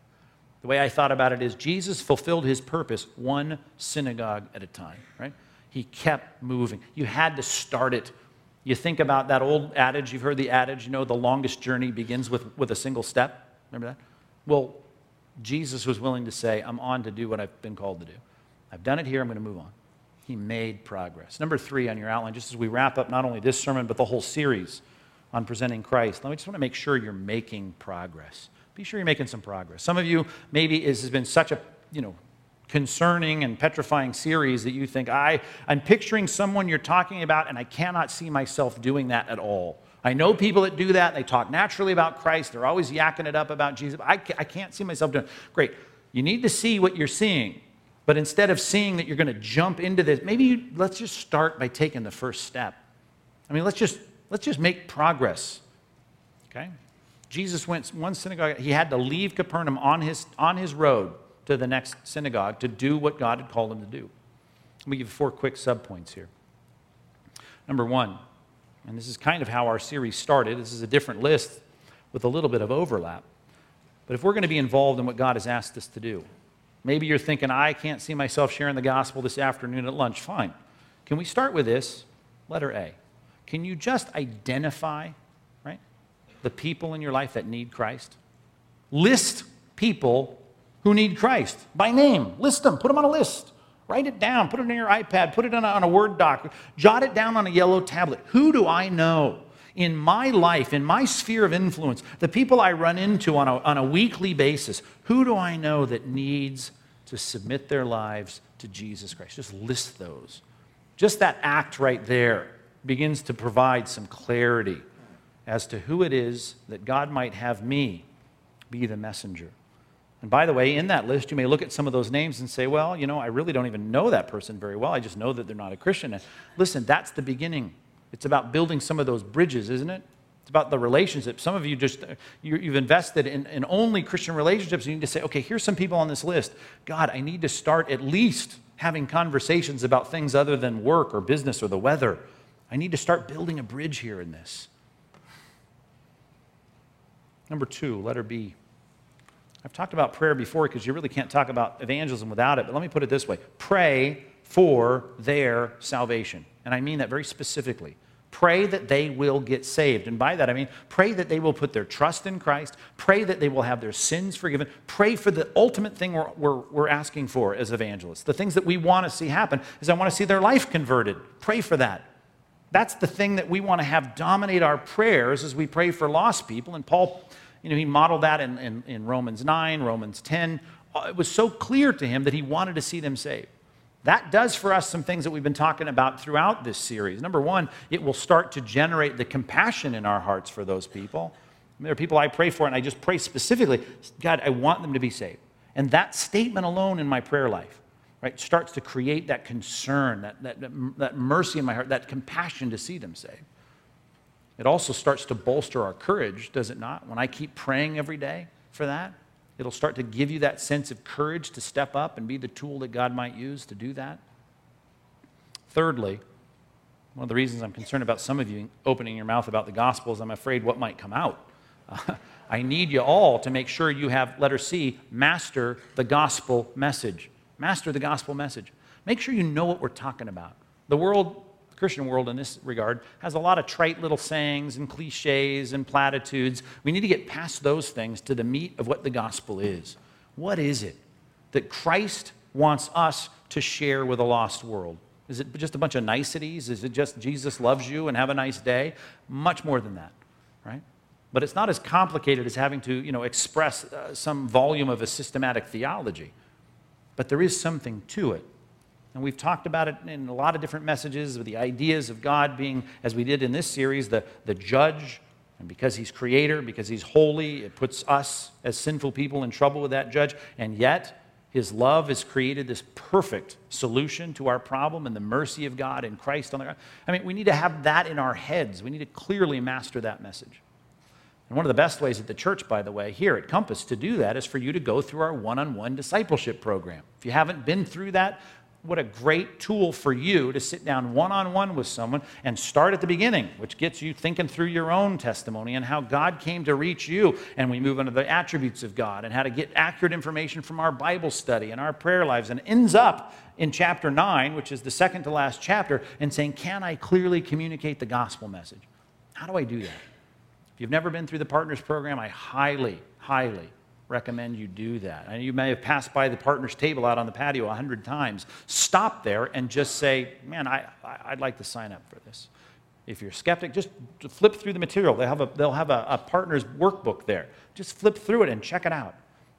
The way I thought about it is Jesus fulfilled his purpose one synagogue at a time, right? He kept moving. You had to start it. You think about that old adage, you've heard the adage, you know, the longest journey begins with, with a single step. Remember that? Well, Jesus was willing to say, I'm on to do what I've been called to do. I've done it here, I'm going to move on. He made progress. Number three on your outline, just as we wrap up not only this sermon, but the whole series on presenting Christ, let me just want to make sure you're making progress. Be sure you're making some progress. Some of you, maybe this has been such a, you know, concerning and petrifying series that you think, I, I'm picturing someone you're talking about, and I cannot see myself doing that at all. I know people that do that. They talk naturally about Christ. They're always yakking it up about Jesus. I, I can't see myself doing it. Great. You need to see what you're seeing. But instead of seeing that you're going to jump into this, maybe you, let's just start by taking the first step. I mean, let's just, let's just make progress. Okay? Jesus went one synagogue, he had to leave Capernaum on his, on his road to the next synagogue to do what God had called him to do. Let me give four quick subpoints here. Number one, and this is kind of how our series started, this is a different list with a little bit of overlap. But if we're going to be involved in what God has asked us to do, Maybe you're thinking, I can't see myself sharing the gospel this afternoon at lunch. Fine. Can we start with this? Letter A. Can you just identify, right, the people in your life that need Christ? List people who need Christ by name. List them. Put them on a list. Write it down. Put it in your iPad. Put it on a, on a Word doc. Jot it down on a yellow tablet. Who do I know in my life, in my sphere of influence, the people I run into on a, on a weekly basis, who do I know that needs to submit their lives to Jesus Christ? Just list those. Just that act right there begins to provide some clarity as to who it is that God might have me be the messenger. And by the way, in that list, you may look at some of those names and say, well, you know, I really don't even know that person very well. I just know that they're not a Christian. And listen, that's the beginning it's about building some of those bridges, isn't it? It's about the relationships. Some of you just, you, have invested in, in only Christian relationships. You need to say, okay, here's some people on this list. God, I need to start at least having conversations about things other than work or business or the weather. I need to start building a bridge here in this. Number two, letter B. I've talked about prayer before because you really can't talk about evangelism without it, but let me put it this way pray for their salvation. And I mean that very specifically. Pray that they will get saved. And by that, I mean pray that they will put their trust in Christ. Pray that they will have their sins forgiven. Pray for the ultimate thing we're, we're, we're asking for as evangelists. The things that we want to see happen is I want to see their life converted. Pray for that. That's the thing that we want to have dominate our prayers as we pray for lost people. And Paul, you know, he modeled that in, in, in Romans 9, Romans 10. Uh, it was so clear to him that he wanted to see them saved. That does for us some things that we've been talking about throughout this series. Number one, it will start to generate the compassion in our hearts for those people. There are people I pray for, and I just pray specifically, God, I want them to be saved. And that statement alone in my prayer life, right, starts to create that concern, that, that, that mercy in my heart, that compassion to see them saved. It also starts to bolster our courage, does it not? When I keep praying every day for that, It'll start to give you that sense of courage to step up and be the tool that God might use to do that. Thirdly, one of the reasons I'm concerned about some of you opening your mouth about the gospel is I'm afraid what might come out. I need you all to make sure you have, letter C, master the gospel message. Master the gospel message. Make sure you know what we're talking about. The world Christian world in this regard has a lot of trite little sayings and cliches and platitudes. We need to get past those things to the meat of what the gospel is. What is it that Christ wants us to share with a lost world? Is it just a bunch of niceties? Is it just Jesus loves you and have a nice day? Much more than that, right? But it's not as complicated as having to, you know, express uh, some volume of a systematic theology. But there is something to it. And we've talked about it in a lot of different messages with the ideas of God being, as we did in this series, the, the judge. And because he's creator, because he's holy, it puts us as sinful people in trouble with that judge. And yet, his love has created this perfect solution to our problem and the mercy of God in Christ on the cross. I mean, we need to have that in our heads. We need to clearly master that message. And one of the best ways at the church, by the way, here at Compass to do that is for you to go through our one on one discipleship program. If you haven't been through that, what a great tool for you to sit down one on one with someone and start at the beginning, which gets you thinking through your own testimony and how God came to reach you. And we move into the attributes of God and how to get accurate information from our Bible study and our prayer lives, and ends up in chapter 9, which is the second to last chapter, and saying, Can I clearly communicate the gospel message? How do I do that? If you've never been through the Partners Program, I highly, highly recommend you do that. And you may have passed by the partners table out on the patio a hundred times. Stop there and just say, man, I, I'd like to sign up for this. If you're a skeptic, just flip through the material. They'll have a, they'll have a, a partner's workbook there. Just flip through it and check it out.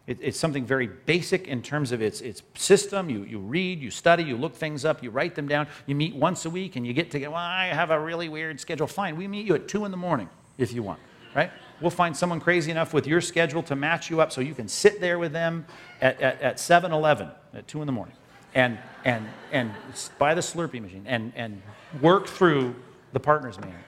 It, it's something very basic in terms of its, its system. You, you read, you study, you look things up, you write them down. You meet once a week and you get to get, well, I have a really weird schedule. Fine, we meet you at 2 in the morning if you want, right? We'll find someone crazy enough with your schedule to match you up so you can sit there with them at, at, at 7 Eleven at 2 in the morning and, and, and buy the Slurpee machine and, and work through the partner's manual.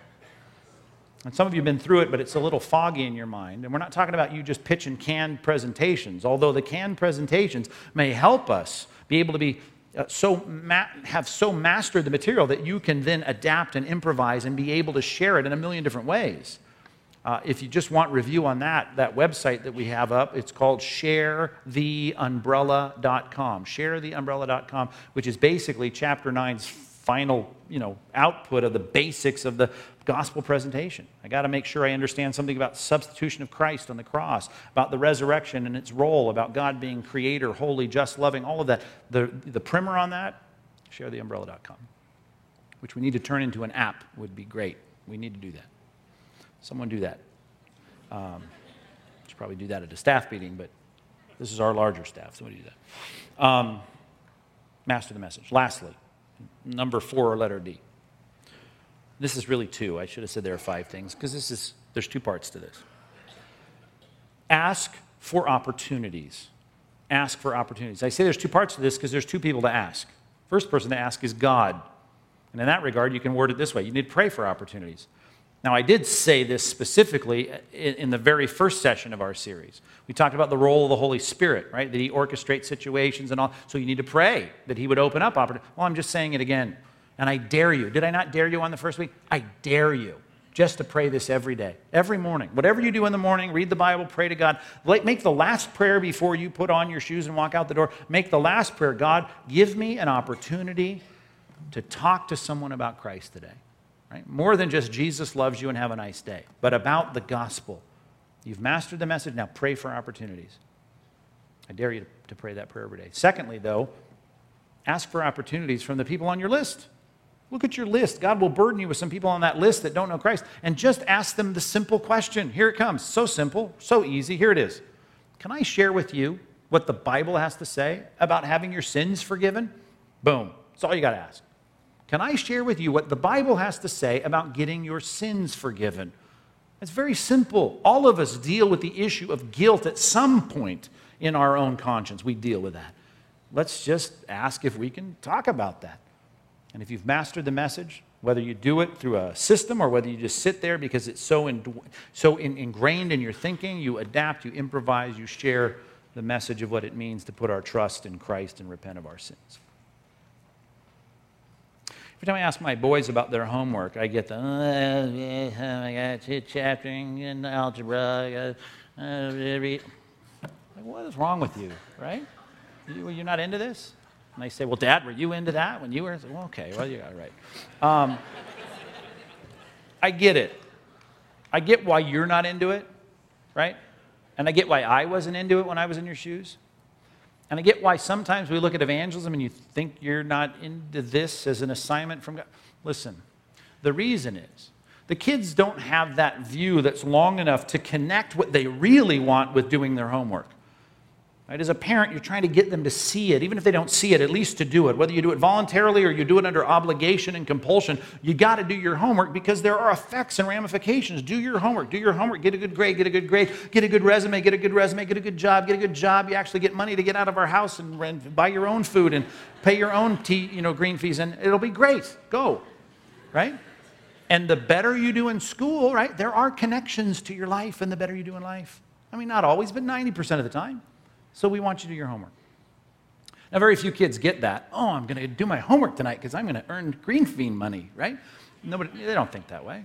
And some of you have been through it, but it's a little foggy in your mind. And we're not talking about you just pitching canned presentations, although the canned presentations may help us be able to be uh, so ma- have so mastered the material that you can then adapt and improvise and be able to share it in a million different ways. Uh, if you just want review on that, that website that we have up, it's called sharetheumbrella.com. Sharetheumbrella.com, which is basically chapter 9's final you know, output of the basics of the gospel presentation. I got to make sure I understand something about substitution of Christ on the cross, about the resurrection and its role, about God being creator, holy, just, loving, all of that. The, the primer on that, sharetheumbrella.com, which we need to turn into an app would be great. We need to do that. Someone do that. Um, should probably do that at a staff meeting, but this is our larger staff, so we do that. Um, master the message. Lastly, number four or letter D. This is really two. I should have said there are five things because this is there's two parts to this. Ask for opportunities. Ask for opportunities. I say there's two parts to this because there's two people to ask. First person to ask is God. And in that regard, you can word it this way you need to pray for opportunities. Now, I did say this specifically in the very first session of our series. We talked about the role of the Holy Spirit, right? That He orchestrates situations and all. So you need to pray that He would open up opportunities. Well, I'm just saying it again. And I dare you. Did I not dare you on the first week? I dare you just to pray this every day, every morning. Whatever you do in the morning, read the Bible, pray to God. Make the last prayer before you put on your shoes and walk out the door. Make the last prayer God, give me an opportunity to talk to someone about Christ today. Right? More than just Jesus loves you and have a nice day, but about the gospel. You've mastered the message, now pray for opportunities. I dare you to pray that prayer every day. Secondly, though, ask for opportunities from the people on your list. Look at your list. God will burden you with some people on that list that don't know Christ, and just ask them the simple question. Here it comes. So simple, so easy. Here it is. Can I share with you what the Bible has to say about having your sins forgiven? Boom. That's all you got to ask. Can I share with you what the Bible has to say about getting your sins forgiven? It's very simple. All of us deal with the issue of guilt at some point in our own conscience. We deal with that. Let's just ask if we can talk about that. And if you've mastered the message, whether you do it through a system or whether you just sit there because it's so, in, so in, ingrained in your thinking, you adapt, you improvise, you share the message of what it means to put our trust in Christ and repent of our sins. Every time I ask my boys about their homework, I get the, uh, I got two chapters in algebra. I got, uh, like, what is wrong with you, right? You, you're not into this? And they say, well, Dad, were you into that when you were? Well, okay, well, you got it right. Um, I get it. I get why you're not into it, right? And I get why I wasn't into it when I was in your shoes. And I get why sometimes we look at evangelism and you think you're not into this as an assignment from God. Listen, the reason is the kids don't have that view that's long enough to connect what they really want with doing their homework. Right? As a parent, you're trying to get them to see it, even if they don't see it, at least to do it. Whether you do it voluntarily or you do it under obligation and compulsion, you got to do your homework because there are effects and ramifications. Do your homework. Do your homework. Get a good grade. Get a good grade. Get a good resume. Get a good resume. Get a good job. Get a good job. You actually get money to get out of our house and, and buy your own food and pay your own tea, you know, green fees, and it'll be great. Go, right? And the better you do in school, right, there are connections to your life and the better you do in life. I mean, not always, but 90% of the time. So we want you to do your homework. Now, very few kids get that. Oh, I'm going to do my homework tonight because I'm going to earn green fiend money, right? Nobody, they don't think that way.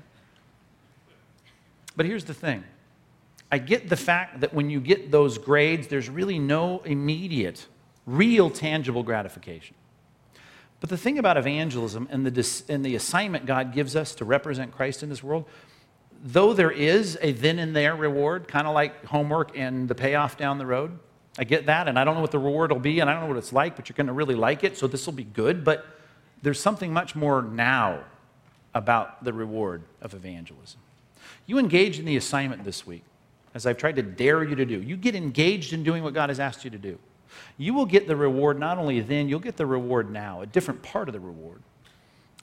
But here's the thing I get the fact that when you get those grades, there's really no immediate, real, tangible gratification. But the thing about evangelism and the, and the assignment God gives us to represent Christ in this world, though there is a then and there reward, kind of like homework and the payoff down the road, I get that, and I don't know what the reward will be, and I don't know what it's like, but you're going to really like it, so this will be good. But there's something much more now about the reward of evangelism. You engage in the assignment this week, as I've tried to dare you to do. You get engaged in doing what God has asked you to do. You will get the reward not only then, you'll get the reward now, a different part of the reward.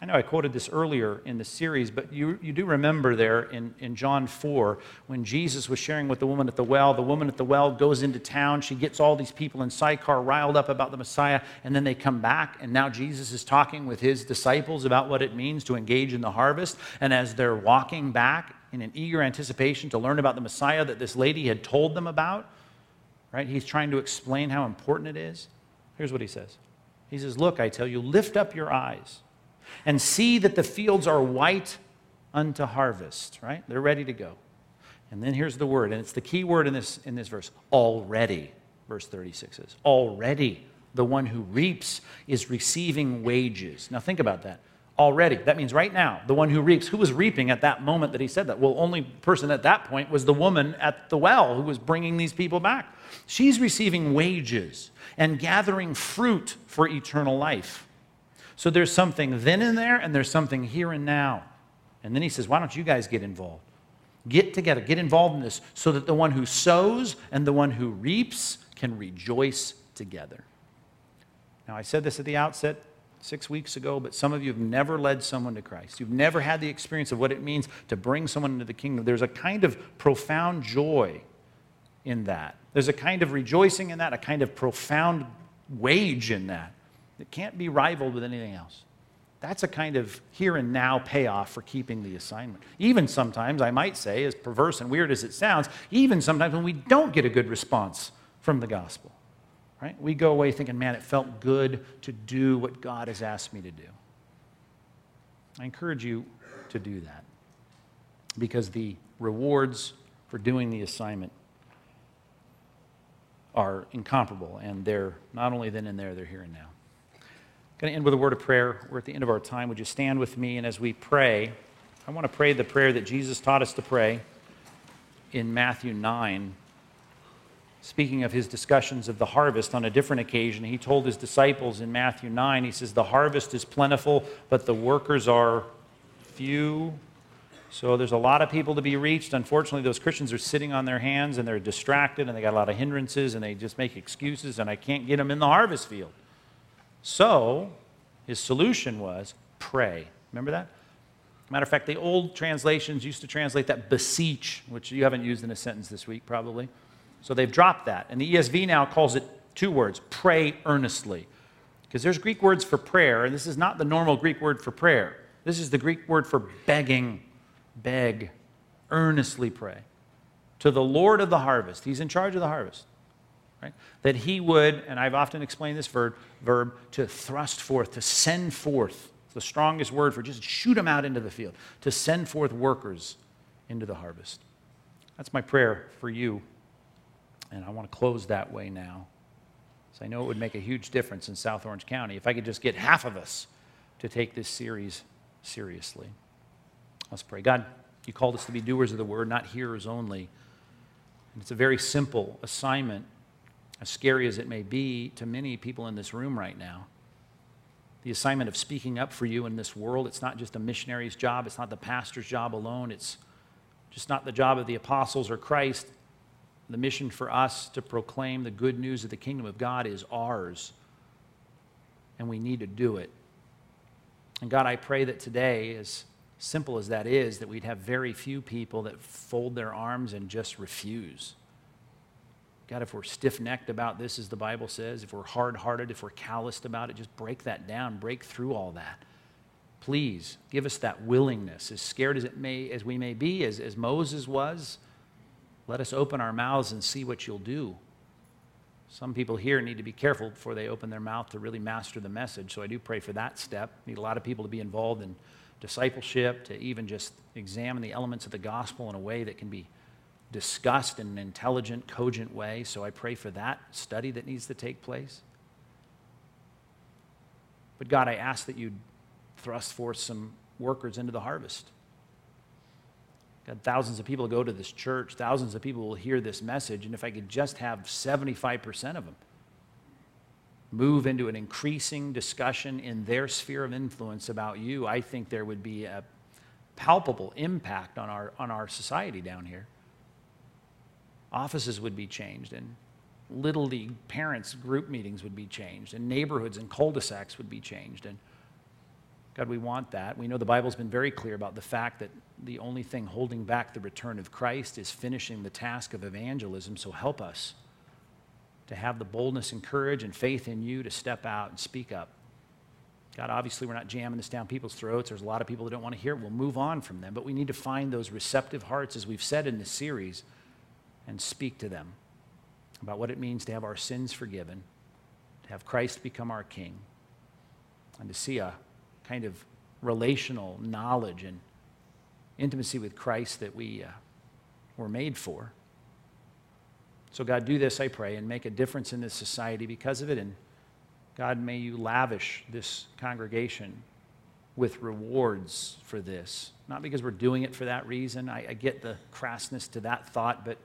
I know I quoted this earlier in the series, but you, you do remember there in, in John 4 when Jesus was sharing with the woman at the well. The woman at the well goes into town. She gets all these people in Sychar riled up about the Messiah, and then they come back. And now Jesus is talking with his disciples about what it means to engage in the harvest. And as they're walking back in an eager anticipation to learn about the Messiah that this lady had told them about, right, he's trying to explain how important it is. Here's what he says He says, Look, I tell you, lift up your eyes and see that the fields are white unto harvest, right? They're ready to go. And then here's the word, and it's the key word in this, in this verse already, verse 36 is already the one who reaps is receiving wages. Now think about that. Already. That means right now, the one who reaps. Who was reaping at that moment that he said that? Well, only person at that point was the woman at the well who was bringing these people back. She's receiving wages and gathering fruit for eternal life. So there's something then and there, and there's something here and now. And then he says, Why don't you guys get involved? Get together, get involved in this so that the one who sows and the one who reaps can rejoice together. Now, I said this at the outset six weeks ago, but some of you have never led someone to Christ. You've never had the experience of what it means to bring someone into the kingdom. There's a kind of profound joy in that. There's a kind of rejoicing in that, a kind of profound wage in that that can't be rivaled with anything else. That's a kind of here and now payoff for keeping the assignment. Even sometimes, I might say, as perverse and weird as it sounds, even sometimes when we don't get a good response from the gospel, right? We go away thinking, man, it felt good to do what God has asked me to do. I encourage you to do that because the rewards for doing the assignment are incomparable, and they're not only then and there, they're here and now going to end with a word of prayer. We're at the end of our time. Would you stand with me? And as we pray, I want to pray the prayer that Jesus taught us to pray in Matthew 9. Speaking of his discussions of the harvest on a different occasion, he told his disciples in Matthew 9, he says, The harvest is plentiful, but the workers are few. So there's a lot of people to be reached. Unfortunately, those Christians are sitting on their hands and they're distracted and they got a lot of hindrances and they just make excuses, and I can't get them in the harvest field. So his solution was pray. Remember that? Matter of fact, the old translations used to translate that beseech, which you haven't used in a sentence this week, probably. So they've dropped that. And the ESV now calls it two words pray earnestly. Because there's Greek words for prayer, and this is not the normal Greek word for prayer. This is the Greek word for begging. Beg. Earnestly pray. To the Lord of the harvest. He's in charge of the harvest right? That he would, and I've often explained this verb, verb to thrust forth, to send forth, the strongest word for just shoot them out into the field, to send forth workers into the harvest. That's my prayer for you. And I want to close that way now. So I know it would make a huge difference in South Orange County if I could just get half of us to take this series seriously. Let's pray. God, you called us to be doers of the word, not hearers only. And it's a very simple assignment as scary as it may be to many people in this room right now. The assignment of speaking up for you in this world, it's not just a missionary's job, it's not the pastor's job alone, it's just not the job of the apostles or Christ. The mission for us to proclaim the good news of the kingdom of God is ours, and we need to do it. And God, I pray that today, as simple as that is, that we'd have very few people that fold their arms and just refuse. God, if we're stiff necked about this, as the Bible says, if we're hard hearted, if we're calloused about it, just break that down, break through all that. Please give us that willingness, as scared as, it may, as we may be, as, as Moses was. Let us open our mouths and see what you'll do. Some people here need to be careful before they open their mouth to really master the message. So I do pray for that step. Need a lot of people to be involved in discipleship, to even just examine the elements of the gospel in a way that can be discussed in an intelligent, cogent way. So I pray for that study that needs to take place. But God, I ask that you thrust forth some workers into the harvest. God, thousands of people go to this church, thousands of people will hear this message, and if I could just have 75% of them move into an increasing discussion in their sphere of influence about you, I think there would be a palpable impact on our, on our society down here. Offices would be changed, and little league parents' group meetings would be changed, and neighborhoods and cul de sacs would be changed. And God, we want that. We know the Bible's been very clear about the fact that the only thing holding back the return of Christ is finishing the task of evangelism. So help us to have the boldness and courage and faith in you to step out and speak up. God, obviously, we're not jamming this down people's throats. There's a lot of people that don't want to hear it. We'll move on from them. But we need to find those receptive hearts, as we've said in this series, and speak to them about what it means to have our sins forgiven, to have Christ become our King, and to see a kind of relational knowledge and intimacy with Christ that we uh, were made for. So, God, do this, I pray, and make a difference in this society because of it. And God, may you lavish this congregation with rewards for this. Not because we're doing it for that reason. I, I get the crassness to that thought, but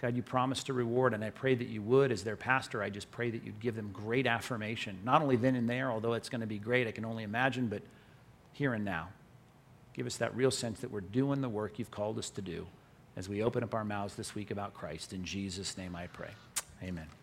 God, you promised to reward, and I pray that you would. As their pastor, I just pray that you'd give them great affirmation, not only then and there, although it's going to be great, I can only imagine, but here and now. Give us that real sense that we're doing the work you've called us to do as we open up our mouths this week about Christ. In Jesus' name I pray. Amen.